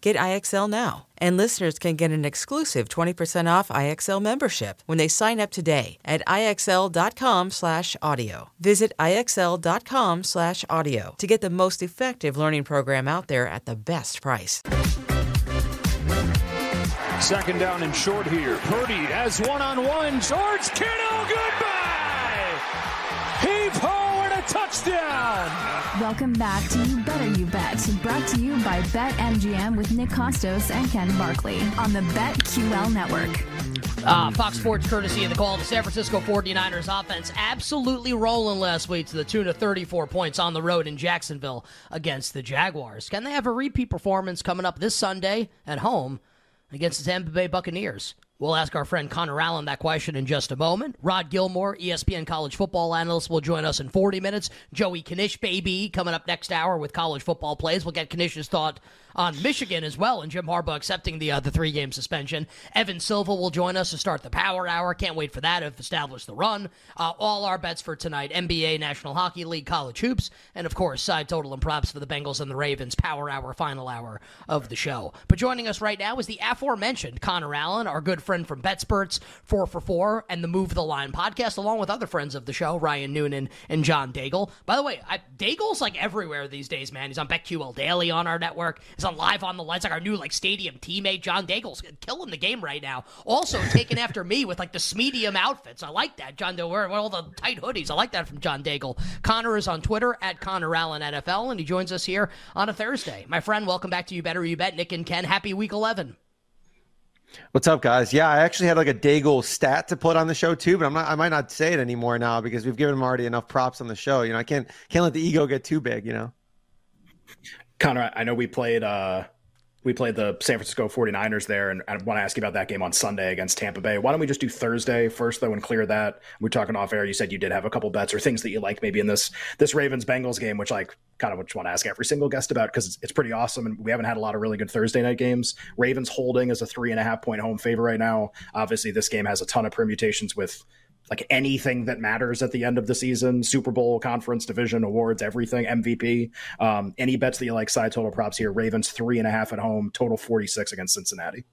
Get IXL now. And listeners can get an exclusive 20% off IXL membership when they sign up today at IXL.com/audio. Visit IXL.com/audio to get the most effective learning program out there at the best price. Second down and short here. Purdy has one-on-one. George Kittle, goodbye! Touchdown! Welcome back to You Better You Bet, brought to you by BetMGM with Nick Kostos and Ken Barkley on the BetQL network. Uh, Fox Sports courtesy of the call. The San Francisco 49ers offense absolutely rolling last week to the tune of 34 points on the road in Jacksonville against the Jaguars. Can they have a repeat performance coming up this Sunday at home against the Tampa Bay Buccaneers? We'll ask our friend Connor Allen that question in just a moment. Rod Gilmore, ESPN college football analyst, will join us in 40 minutes. Joey Knish, baby, coming up next hour with college football plays. We'll get Knish's thought on Michigan as well, and Jim Harbaugh accepting the uh, the three game suspension. Evan Silva will join us to start the Power Hour. Can't wait for that. Have established the run. Uh, all our bets for tonight: NBA, National Hockey League, college hoops, and of course, side total and props for the Bengals and the Ravens. Power Hour, final hour of the show. But joining us right now is the aforementioned Connor Allen, our good friend from BetSperts, four for four, and the Move the Line podcast, along with other friends of the show, Ryan Noonan and John Daigle. By the way, I, Daigle's like everywhere these days, man. He's on BetQL Daily on our network. He's on Live on the Lights, like our new like stadium teammate. John Daigle's killing the game right now. Also taking after me with like the Smedium outfits. I like that. John Daigle wearing all the tight hoodies. I like that from John Daigle. Connor is on Twitter at Connor Allen NFL, and he joins us here on a Thursday. My friend, welcome back to You Better You Bet. Nick and Ken, happy week 11. What's up, guys? Yeah, I actually had like a Daigle stat to put on the show too, but I'm not. I might not say it anymore now because we've given him already enough props on the show. You know, I can't can't let the ego get too big. You know. Connor, I know we played uh we played the San Francisco 49ers there, and I want to ask you about that game on Sunday against Tampa Bay. Why don't we just do Thursday first, though, and clear that? We're talking off air. You said you did have a couple bets or things that you like maybe in this this Ravens Bengals game, which like kind of you want to ask every single guest about because it's, it's pretty awesome, and we haven't had a lot of really good Thursday night games. Ravens holding as a three and a half point home favorite right now. Obviously, this game has a ton of permutations with like anything that matters at the end of the season super bowl conference division awards everything mvp um, any bets that you like side total props here. Ravens three and a half at home total 46 against cincinnati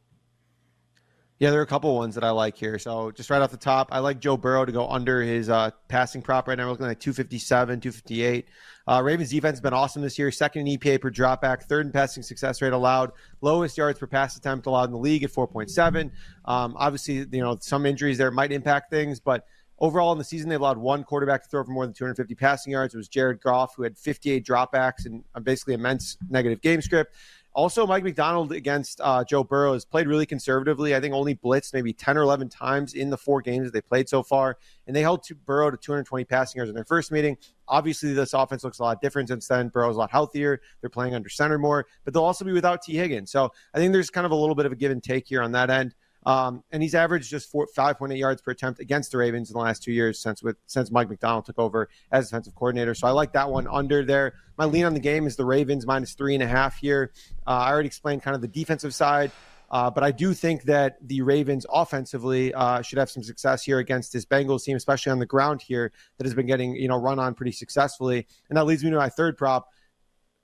Yeah, there are a couple ones that I like here. So just right off the top, I like Joe Burrow to go under his uh, passing prop right now. We're looking at 257, 258. Uh, Ravens defense has been awesome this year. Second in EPA per dropback, third in passing success rate allowed, lowest yards per pass attempt allowed in the league at 4.7. Um, obviously, you know some injuries there might impact things, but overall in the season they've allowed one quarterback to throw for more than 250 passing yards. It was Jared Goff who had 58 dropbacks and uh, basically immense negative game script. Also, Mike Macdonald against uh, Joe Burrow has played really conservatively. I think only blitzed maybe 10 or 11 times in the four games they played so far. And they held to Burrow to 220 passing yards in their first meeting. Obviously, this offense looks a lot different since then. Burrow's a lot healthier. They're playing under center more, but they'll also be without Tee Higgins. So I think there's kind of a little bit of a give and take here on that end. Um, and he's averaged just four, 5.8 yards per attempt against the Ravens in the last two years since with since Mike Macdonald took over as defensive coordinator. So I like that one under there. My lean on the game is the Ravens minus three and a half here. Uh, I already explained kind of the defensive side. Uh, but I do think that the Ravens offensively uh, should have some success here against this Bengals team, especially on the ground here that has been getting you know run on pretty successfully. And that leads me to my third prop.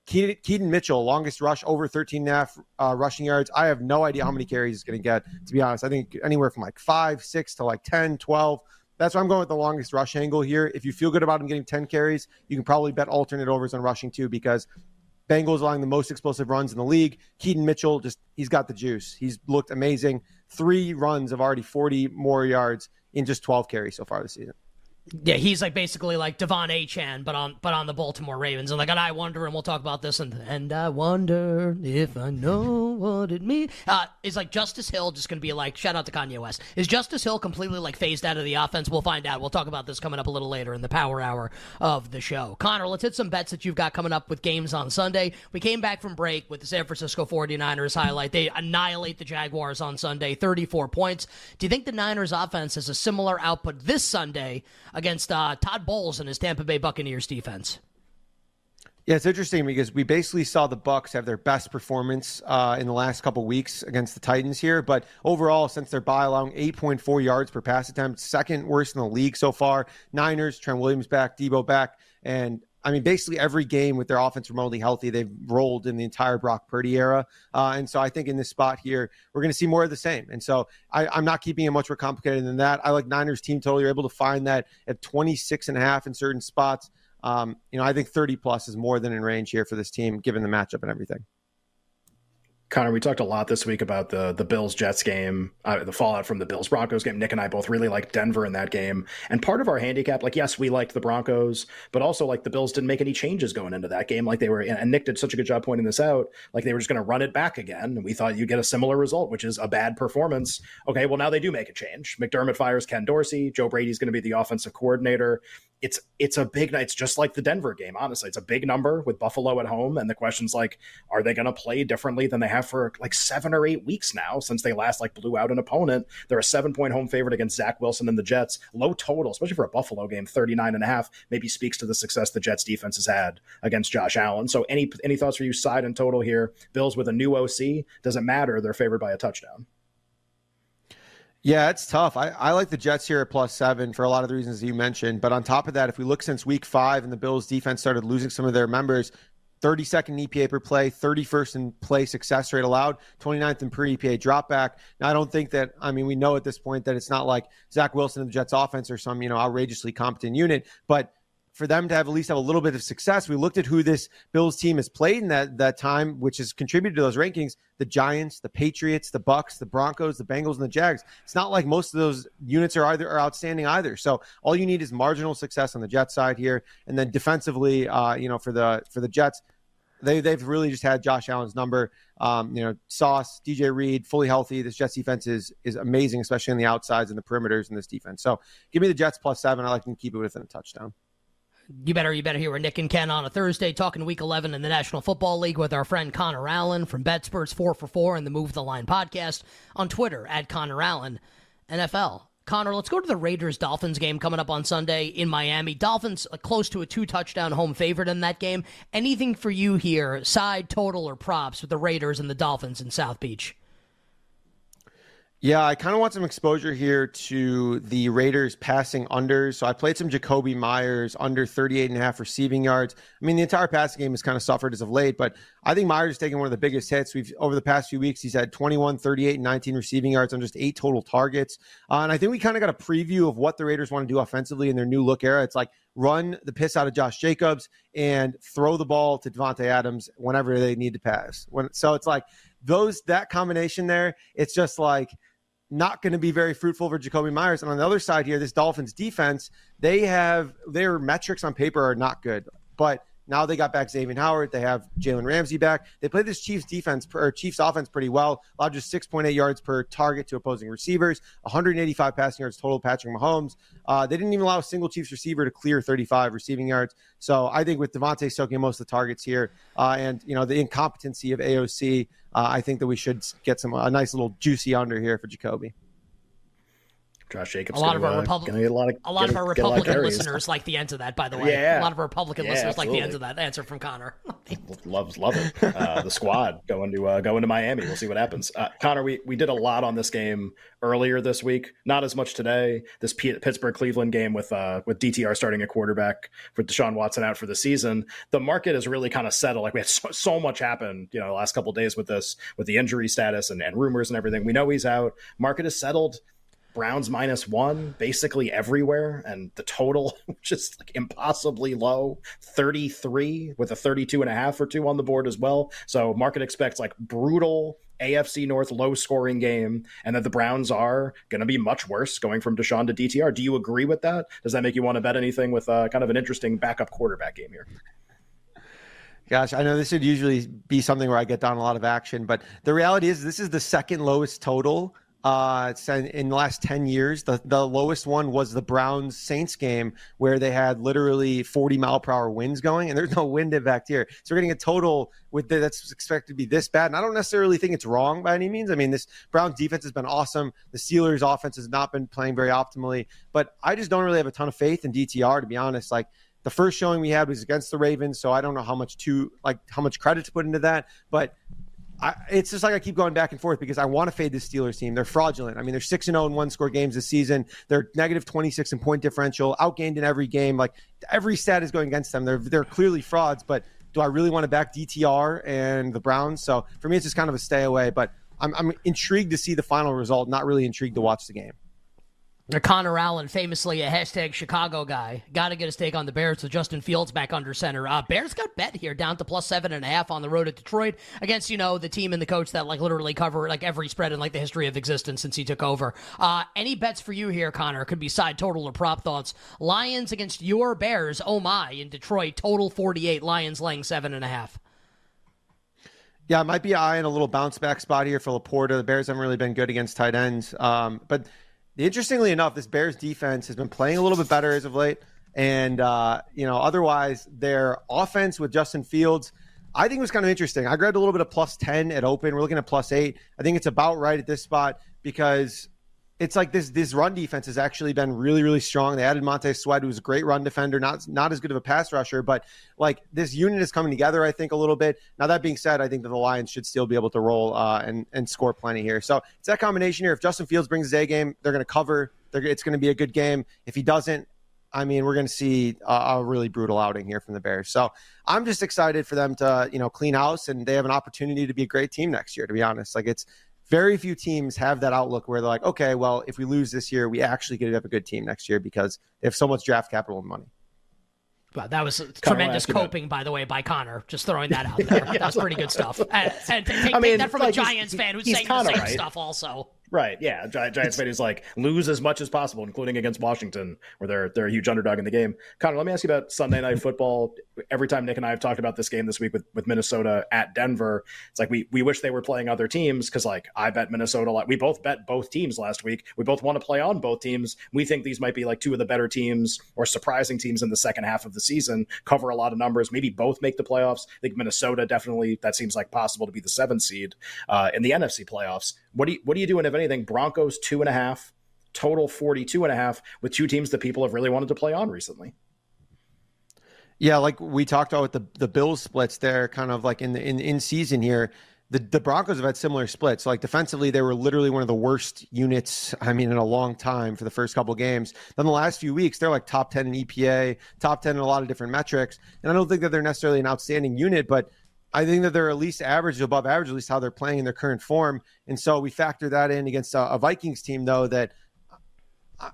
Keaton Mitchell, longest rush over 13 and a half uh, rushing yards. I have no idea how many carries he's going to get, to be honest. I think anywhere from like five, six to like 10, 12. That's why I'm going with the longest rush angle here. If you feel good about him getting 10 carries, you can probably bet alternate overs on rushing too because Bengals allowing the most explosive runs in the league. Keaton Mitchell just he's got the juice. He's looked amazing. Three runs of already 40 more yards in just 12 carries so far this season. Yeah, he's like basically like De'Von Achane, but on but on the Baltimore Ravens. And like, and I wonder, and we'll talk about this. And and I wonder if I know what it means. Uh, is like Justice Hill just going to be like shout out to Kanye West? Is Justice Hill completely like phased out of the offense? We'll find out. We'll talk about this coming up a little later in the Power Hour of the show. Connor, let's hit some bets that you've got coming up with games on Sunday. We came back from break with the San Francisco 49ers highlight. They annihilate the Jaguars on Sunday, 34 points. Do you think the Niners offense has a similar output this Sunday? Against uh, Todd Bowles and his Tampa Bay Buccaneers defense. Yeah, it's interesting because we basically saw the Bucks have their best performance uh, in the last couple weeks against the Titans here, but overall, since their bye, allowing 8.4 yards per pass attempt, second worst in the league so far. Niners, Trent Williams back, Deebo back, and I mean, basically every game with their offense remotely healthy, they've rolled in the entire Brock Purdy era. Uh, and so I think in this spot here, we're going to see more of the same. And so I, am not keeping it much more complicated than that. I like Niners team total. You're able to find that at 26 and a half in certain spots. Um, you know, I think 30 plus is more than in range here for this team, given the matchup and everything. Connor, we talked a lot this week about the the Bills Jets game, uh, the fallout from the Bills Broncos game. Nick and I both really liked Denver in that game, and part of our handicap, like yes, we liked the Broncos, but also like the Bills didn't make any changes going into that game. Like they were, and Nick did such a good job pointing this out. Like they were just going to run it back again, and we thought you'd get a similar result, which is a bad performance. Okay, well now they do make a change. McDermott fires Ken Dorsey. Joe Brady's going to be the offensive coordinator it's it's a big night. It's just like the Denver game. Honestly, it's a big number with Buffalo at home, and the question's like, are they going to play differently than they have for like seven or eight weeks now since they last like blew out an opponent? They're a seven point home favorite against Zach Wilson and the Jets. Low total, especially for a Buffalo game, 39 and a half, maybe speaks to the success the Jets defense has had against Josh Allen. So any any thoughts for you side and total here? Bills with a new OC doesn't matter. They're favored by a touchdown. Yeah, it's tough. I, I like the Jets here at plus seven for a lot of the reasons you mentioned. But on top of that, if we look since week five and the Bills defense started losing some of their members, 32nd EPA per play, 31st in play success rate allowed, 29th in per EPA dropback. Now, I don't think that, I mean, we know at this point that it's not like Zach Wilson and the Jets offense or some, you know, outrageously competent unit, but for them to have at least have a little bit of success. We looked at who this Bills team has played in that that time, which has contributed to those rankings: the Giants, the Patriots, the Bucks, the Broncos, the Bengals, and the Jags. It's not like most of those units are either are outstanding either. So all you need is marginal success on the Jets side here, and then defensively, uh, you know, for the for the Jets. They, they've really just had Josh Allen's number. Um, you know, Sauce, DJ Reed, fully healthy. This Jets defense is is amazing, especially on the outsides and the perimeters in this defense. So give me the Jets plus seven. I like to keep it within a touchdown. You better, you better hear Nick and Ken on a Thursday talking Week 11 in the National Football League with our friend Connor Allen from BetSperts 4 for 4 and the Move the Line podcast on Twitter at Connor Allen NFL. Connor, let's go to the Raiders Dolphins game coming up on Sunday in Miami. Dolphins uh, close to a two touchdown home favorite in that game. Anything for you here, side, total, or props with the Raiders and the Dolphins in South Beach? Yeah, I kind of want some exposure here to the Raiders passing unders. So I played some Jakobi Meyers under 38 and a half receiving yards. I mean, the entire passing game has kind of suffered as of late, but I think Meyers is taking one of the biggest hits. We've over the past few weeks, he's had 21, 38, and 19 receiving yards on just eight total targets. Uh, and I think we kind of got a preview of what the Raiders want to do offensively in their new look era. It's like run the piss out of Josh Jacobs and throw the ball to Davante Adams whenever they need to pass. When so it's like those that combination there, it's just like not going to be very fruitful for Jakobi Meyers. And on the other side here, this Dolphins defense, they have their metrics on paper are not good, but now they got back Xavier Howard. They have Jalen Ramsey back. They played this Chiefs defense or Chiefs offense pretty well. Allowed just 6.8 yards per target to opposing receivers, 185 passing yards total. Patrick Mahomes. Uh, they didn't even allow a single Chiefs receiver to clear 35 receiving yards. So I think with Davante soaking most of the targets here, uh, and you know the incompetency of AOC, uh, I think that we should get some a nice little juicy under here for Jakobi Josh Jacobs. A lot gonna, of our Republican, a lot of a lot of our lot of Republican listeners like the end of that. By the way, Yeah. a lot of our Republican Yeah, listeners like the end of that answer from Connor. Loves love it. Uh, the squad going to uh, going to Miami. We'll see what happens. Uh, Connor, we we did a lot on this game earlier this week. Not as much today. This P- Pittsburgh Cleveland game with uh, with DTR starting a quarterback with Deshaun Watson out for the season. The market is really kind of settled. Like we had so, so much happen, you know, the last couple of days with this with the injury status and, and rumors and everything. We know he's out. Market is settled. Browns minus one basically everywhere, and the total just like impossibly low 33 with a 32 and a half or two on the board as well. So, market expects like brutal AFC North low scoring game, and that the Browns are going to be much worse going from Deshaun to DTR. Do you agree with that? Does that make you want to bet anything with uh, kind of an interesting backup quarterback game here? Gosh, I know this would usually be something where I get down a lot of action, but the reality is this is the second lowest total uh, in, the last 10 years. The, the lowest one was the Browns Saints game where they had literally 40 mile per hour winds going, and there's no wind impact here. So we're getting a total with the, that's expected to be this bad. And I don't necessarily think it's wrong by any means. I mean, this Browns defense has been awesome. The Steelers offense has not been playing very optimally, but I just don't really have a ton of faith in DTR, to be honest. Like, the first showing we had was against the Ravens, so I don't know how much to like how much credit to put into that. But I, it's just like I keep going back and forth because I want to fade the Steelers team. They're fraudulent. I mean, they're six and zero in one score games this season. They're negative twenty six in point differential, outgained in every game. Like every stat is going against them. They're they're clearly frauds. But do I really want to back DTR and the Browns? So for me, it's just kind of a stay away. But I'm I'm intrigued to see the final result. Not really intrigued to watch the game. Connor Allen, famously a hashtag Chicago guy, got to get his take on the Bears with Justin Fields back under center. Uh, Bears got bet here down to plus seven and a half on the road at Detroit against you know the team and the coach that like literally cover like every spread in like the history of existence since he took over. Uh, any bets for you here, Connor? Could be side total or prop thoughts. Lions against your Bears. Oh my! In Detroit, total forty eight. Lions laying seven and a half. Yeah, might be eyeing a little bounce back spot here for Laporta. The Bears haven't really been good against tight ends, um, but interestingly enough, this Bears defense has been playing a little bit better as of late. And, uh, you know, otherwise, their offense with Justin Fields, I think was kind of interesting. I grabbed a little bit of plus 10 at open. We're looking at plus eight. I think it's about right at this spot because it's like this this run defense has actually been really really strong. They added Montez Sweat, who's a great run defender, not not as good of a pass rusher, but like this unit is coming together. I think a little bit. Now that being said, I think that the Lions should still be able to roll uh, and and score plenty here. So it's that combination here. If Justin Fields brings his A game, they're going to cover. They're, it's going to be a good game. If he doesn't, I mean, we're going to see a, a, really brutal outing here from the Bears. So I'm just excited for them to, you know, clean house and they have an opportunity to be a great team next year. To be honest, like it's very few teams have that outlook where they're like, okay, well, if we lose this year, we actually get to have a good team next year because they have so much draft capital and money. Well, that was tremendous coping, by the way, by Connor. Just throwing that out there. That was pretty good stuff. And, and take, I mean, that from like, a Giants he's- fan who's he's saying the same right. stuff also. Right. Yeah. Gi- Giants fan is like lose as much as possible, including against Washington, where they're they're a huge underdog in the game. Connor, let me ask you about Sunday night football. Every time Nick and I have talked about this game this week with, with Minnesota at Denver, it's like we we wish they were playing other teams because like I bet Minnesota. Like we both bet both teams last week. We both want to play on both teams. We think these might be like two of the better teams or surprising teams in the second half of the season. Cover a lot of numbers. Maybe both make the playoffs. I think Minnesota definitely that seems like possible to be the seventh seed uh, in the NFC playoffs. What do you what are you doing if anything? Broncos two and a half, total 42 and a half with two teams that people have really wanted to play on recently. Yeah, like we talked about with the the Bills splits there, kind of like in the in in season here. The the Broncos have had similar splits. Like defensively, they were literally one of the worst units. I mean, in a long time for the first couple games. Then the last few weeks, they're like top ten in EPA, top ten in a lot of different metrics. And I don't think that they're necessarily an outstanding unit, but I think that they're at least average, above average, at least how they're playing in their current form. And so we factor that in against a, a Vikings team, though, that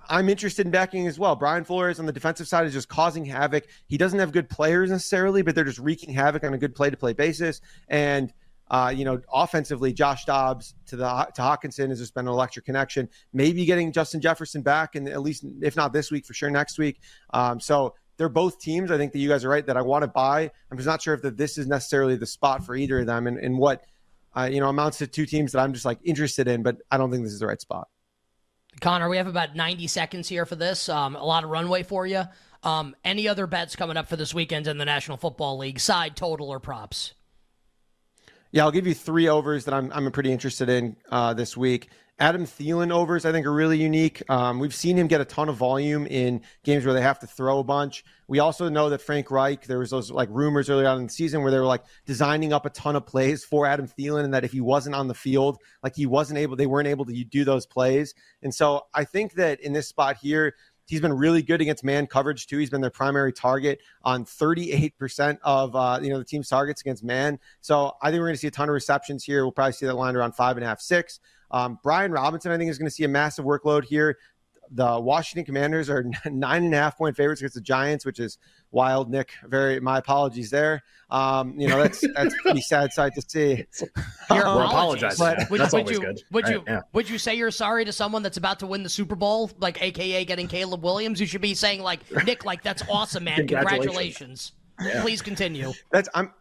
I'm interested in backing as well. Brian Flores on the defensive side is just causing havoc. He doesn't have good players necessarily, but they're just wreaking havoc on a good play to play basis. And uh, you know, offensively, Josh Dobbs to the to Hockenson has just been an electric connection. Maybe getting Justin Jefferson back, and at least if not this week, for sure next week. Um, so they're both teams. I think that you guys are right that I want to buy. I'm just not sure if that this is necessarily the spot for either of them, and, and what uh, you know amounts to two teams that I'm just like interested in, but I don't think this is the right spot. Connor, we have about 90 seconds here for this. Um, a lot of runway for you. Um, any other bets coming up for this weekend in the National Football League, side total or props? Yeah, I'll give you three overs that I'm I'm pretty interested in uh, this week. Adam Thielen overs, I think, are really unique. Um, we've seen him get a ton of volume in games where they have to throw a bunch. We also know that Frank Reich, there was those like rumors early on in the season where they were like designing up a ton of plays for Adam Thielen, and that if he wasn't on the field, like he wasn't able, they weren't able to do those plays. And so I think that in this spot here, He's been really good against man coverage too. He's been their primary target on 38% of uh, you know the team's targets against man. So I think we're going to see a ton of receptions here. We'll probably see that line around five and a half, six. Um, Brian Robinson, I think, is going to see a massive workload here. The Washington Commanders are nine and a half point favorites against the Giants, which is wild. Nick, very my apologies there. Um, you know that's that's pretty sad sight to see. Your We're apologies. apologizing. Would, That's would always you good. would Right, you yeah. would you say you're sorry to someone that's about to win the Super Bowl, like AKA getting Caleb Williams? You should be saying like Nick, like that's awesome, man. Congratulations. Congratulations. Please continue. That's I'm.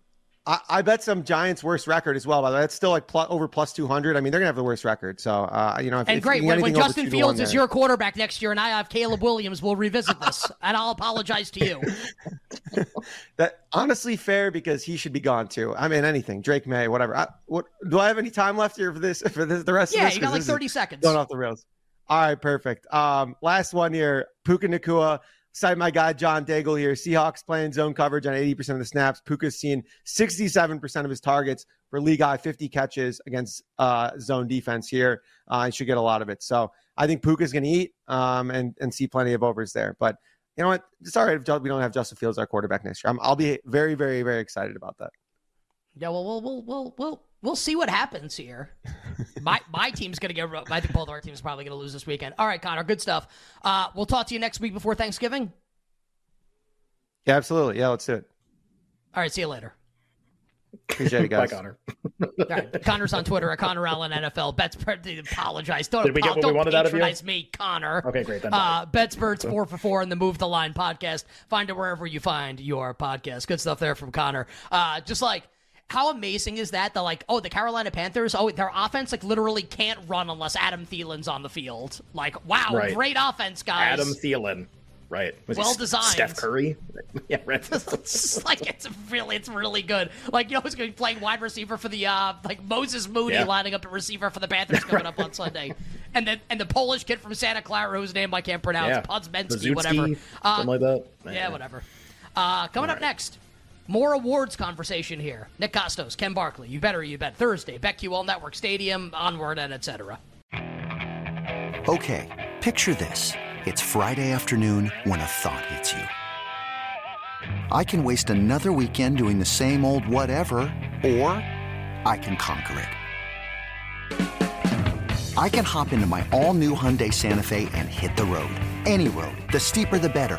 I, I bet some Giants' worst record as well. By the way, that's still like plus, over plus two hundred. I mean, they're gonna have the worst record. So uh, you know, if, And if great, when, when Justin two to one Fields is there- your quarterback next year and I have Caleb Williams, we'll revisit this, and I'll apologize to you. that honestly fair because he should be gone too. I mean, anything Drake Maye, whatever. I, what do I have any time left here for this for this the rest Yeah, of this? Yeah, you got like 30 seconds. Going off the rails. All right, perfect. Um, last one here. Puka Nacua. Cite my guy John Daigle here. Seahawks playing zone coverage on 80% of the snaps. Puka's seen 67% of his targets for league high 50 catches against uh, zone defense here. Uh, he should get a lot of it. So I think Puka's going to eat um, and and see plenty of overs there. But you know what? Right if we don't have Justin Fields our quarterback next year. I'm, I'll be very, very, very excited about that. Yeah, well, we'll we'll we'll we'll, we'll see what happens here. my my team's gonna get. I think both of our teams probably gonna lose this weekend. All right, Connor, good stuff. Uh, we'll talk to you next week before Thanksgiving. Yeah, absolutely. Yeah, let's do it. All right, see you later. Appreciate it, Bye, guys. Connor. All right, Connor's on Twitter at Connor Allen NFL. Bets apologize. Don't, Did we get what we don't wanted out of you? patronize me, Connor. Okay, great, then Uh, Betsperts four for four in the Move the Line podcast. Find it wherever you find your podcast. Good stuff there from Connor. Uh, just like how amazing is that? The like, oh, the Carolina Panthers. Oh, their offense like literally can't run unless Adam Thielen's on the field. Like, wow, Right. great offense, guys. Adam Thielen. Right. Was Well designed. Steph Curry. yeah, right. it's like it's really it's really good. Like you know, he's going to be playing wide receiver for the uh like Moses Moody Yeah. lining up at receiver for the Panthers coming up on Sunday, and then and the Polish kid from Santa Clara whose name I can't pronounce, yeah. Podzbensky, whatever. Uh, something like that. yeah, whatever. Uh, coming up next, more awards conversation here. Nick Kostos, Ken Barkley, you better you bet Thursday, BetQL Network Stadium, onward and etc. Okay, picture this. It's Friday afternoon when a thought hits you. I can waste another weekend doing the same old whatever, or I can conquer it. I can hop into my all new Hyundai Santa Fe and hit the road. Any road. The steeper, the better.